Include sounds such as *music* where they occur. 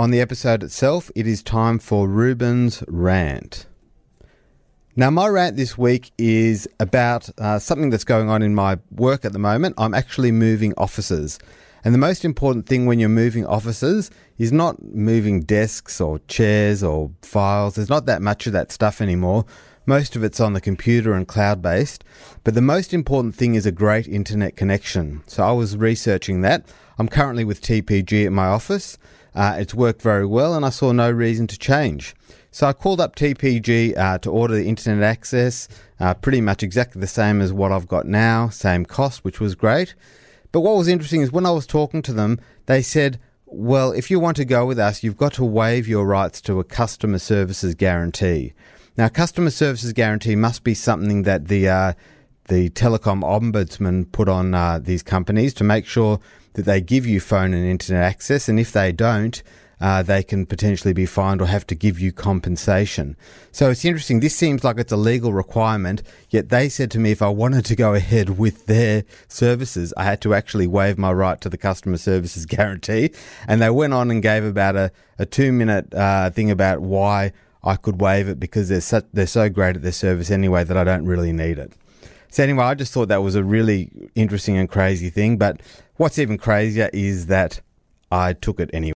On the episode itself, it is time for Reuben's rant. Now, my rant this week is about uh, something that's going on in my work at the moment. I'm actually moving offices. And the most important thing when you're moving offices is not moving desks or chairs or files. There's not that much of that stuff anymore. Most of it's on the computer and cloud based. But the most important thing is a great internet connection. So I was researching that. I'm currently with TPG at my office. Uh, it's worked very well, and I saw no reason to change. So I called up TPG uh, to order the internet access, uh, pretty much exactly the same as what I've got now, same cost, which was great. But what was interesting is when I was talking to them, they said, well, if you want to go with us, you've got to waive your rights to a customer services guarantee. Now, customer services guarantee must be something that the uh, the telecom ombudsman put on uh, these companies to make sure that they give you phone and internet access, and if they don't, uh, they can potentially be fined or have to give you compensation. So it's interesting. This seems like it's a legal requirement, yet they said to me if I wanted to go ahead with their services, I had to actually waive my right to the customer services *laughs* guarantee. And they went on and gave about a, a two minute uh, thing about why I could waive it because they're, such, they're so great at their service anyway that I don't really need it. So anyway, I just thought that was a really interesting and crazy thing. But what's even crazier is that I took it anyway.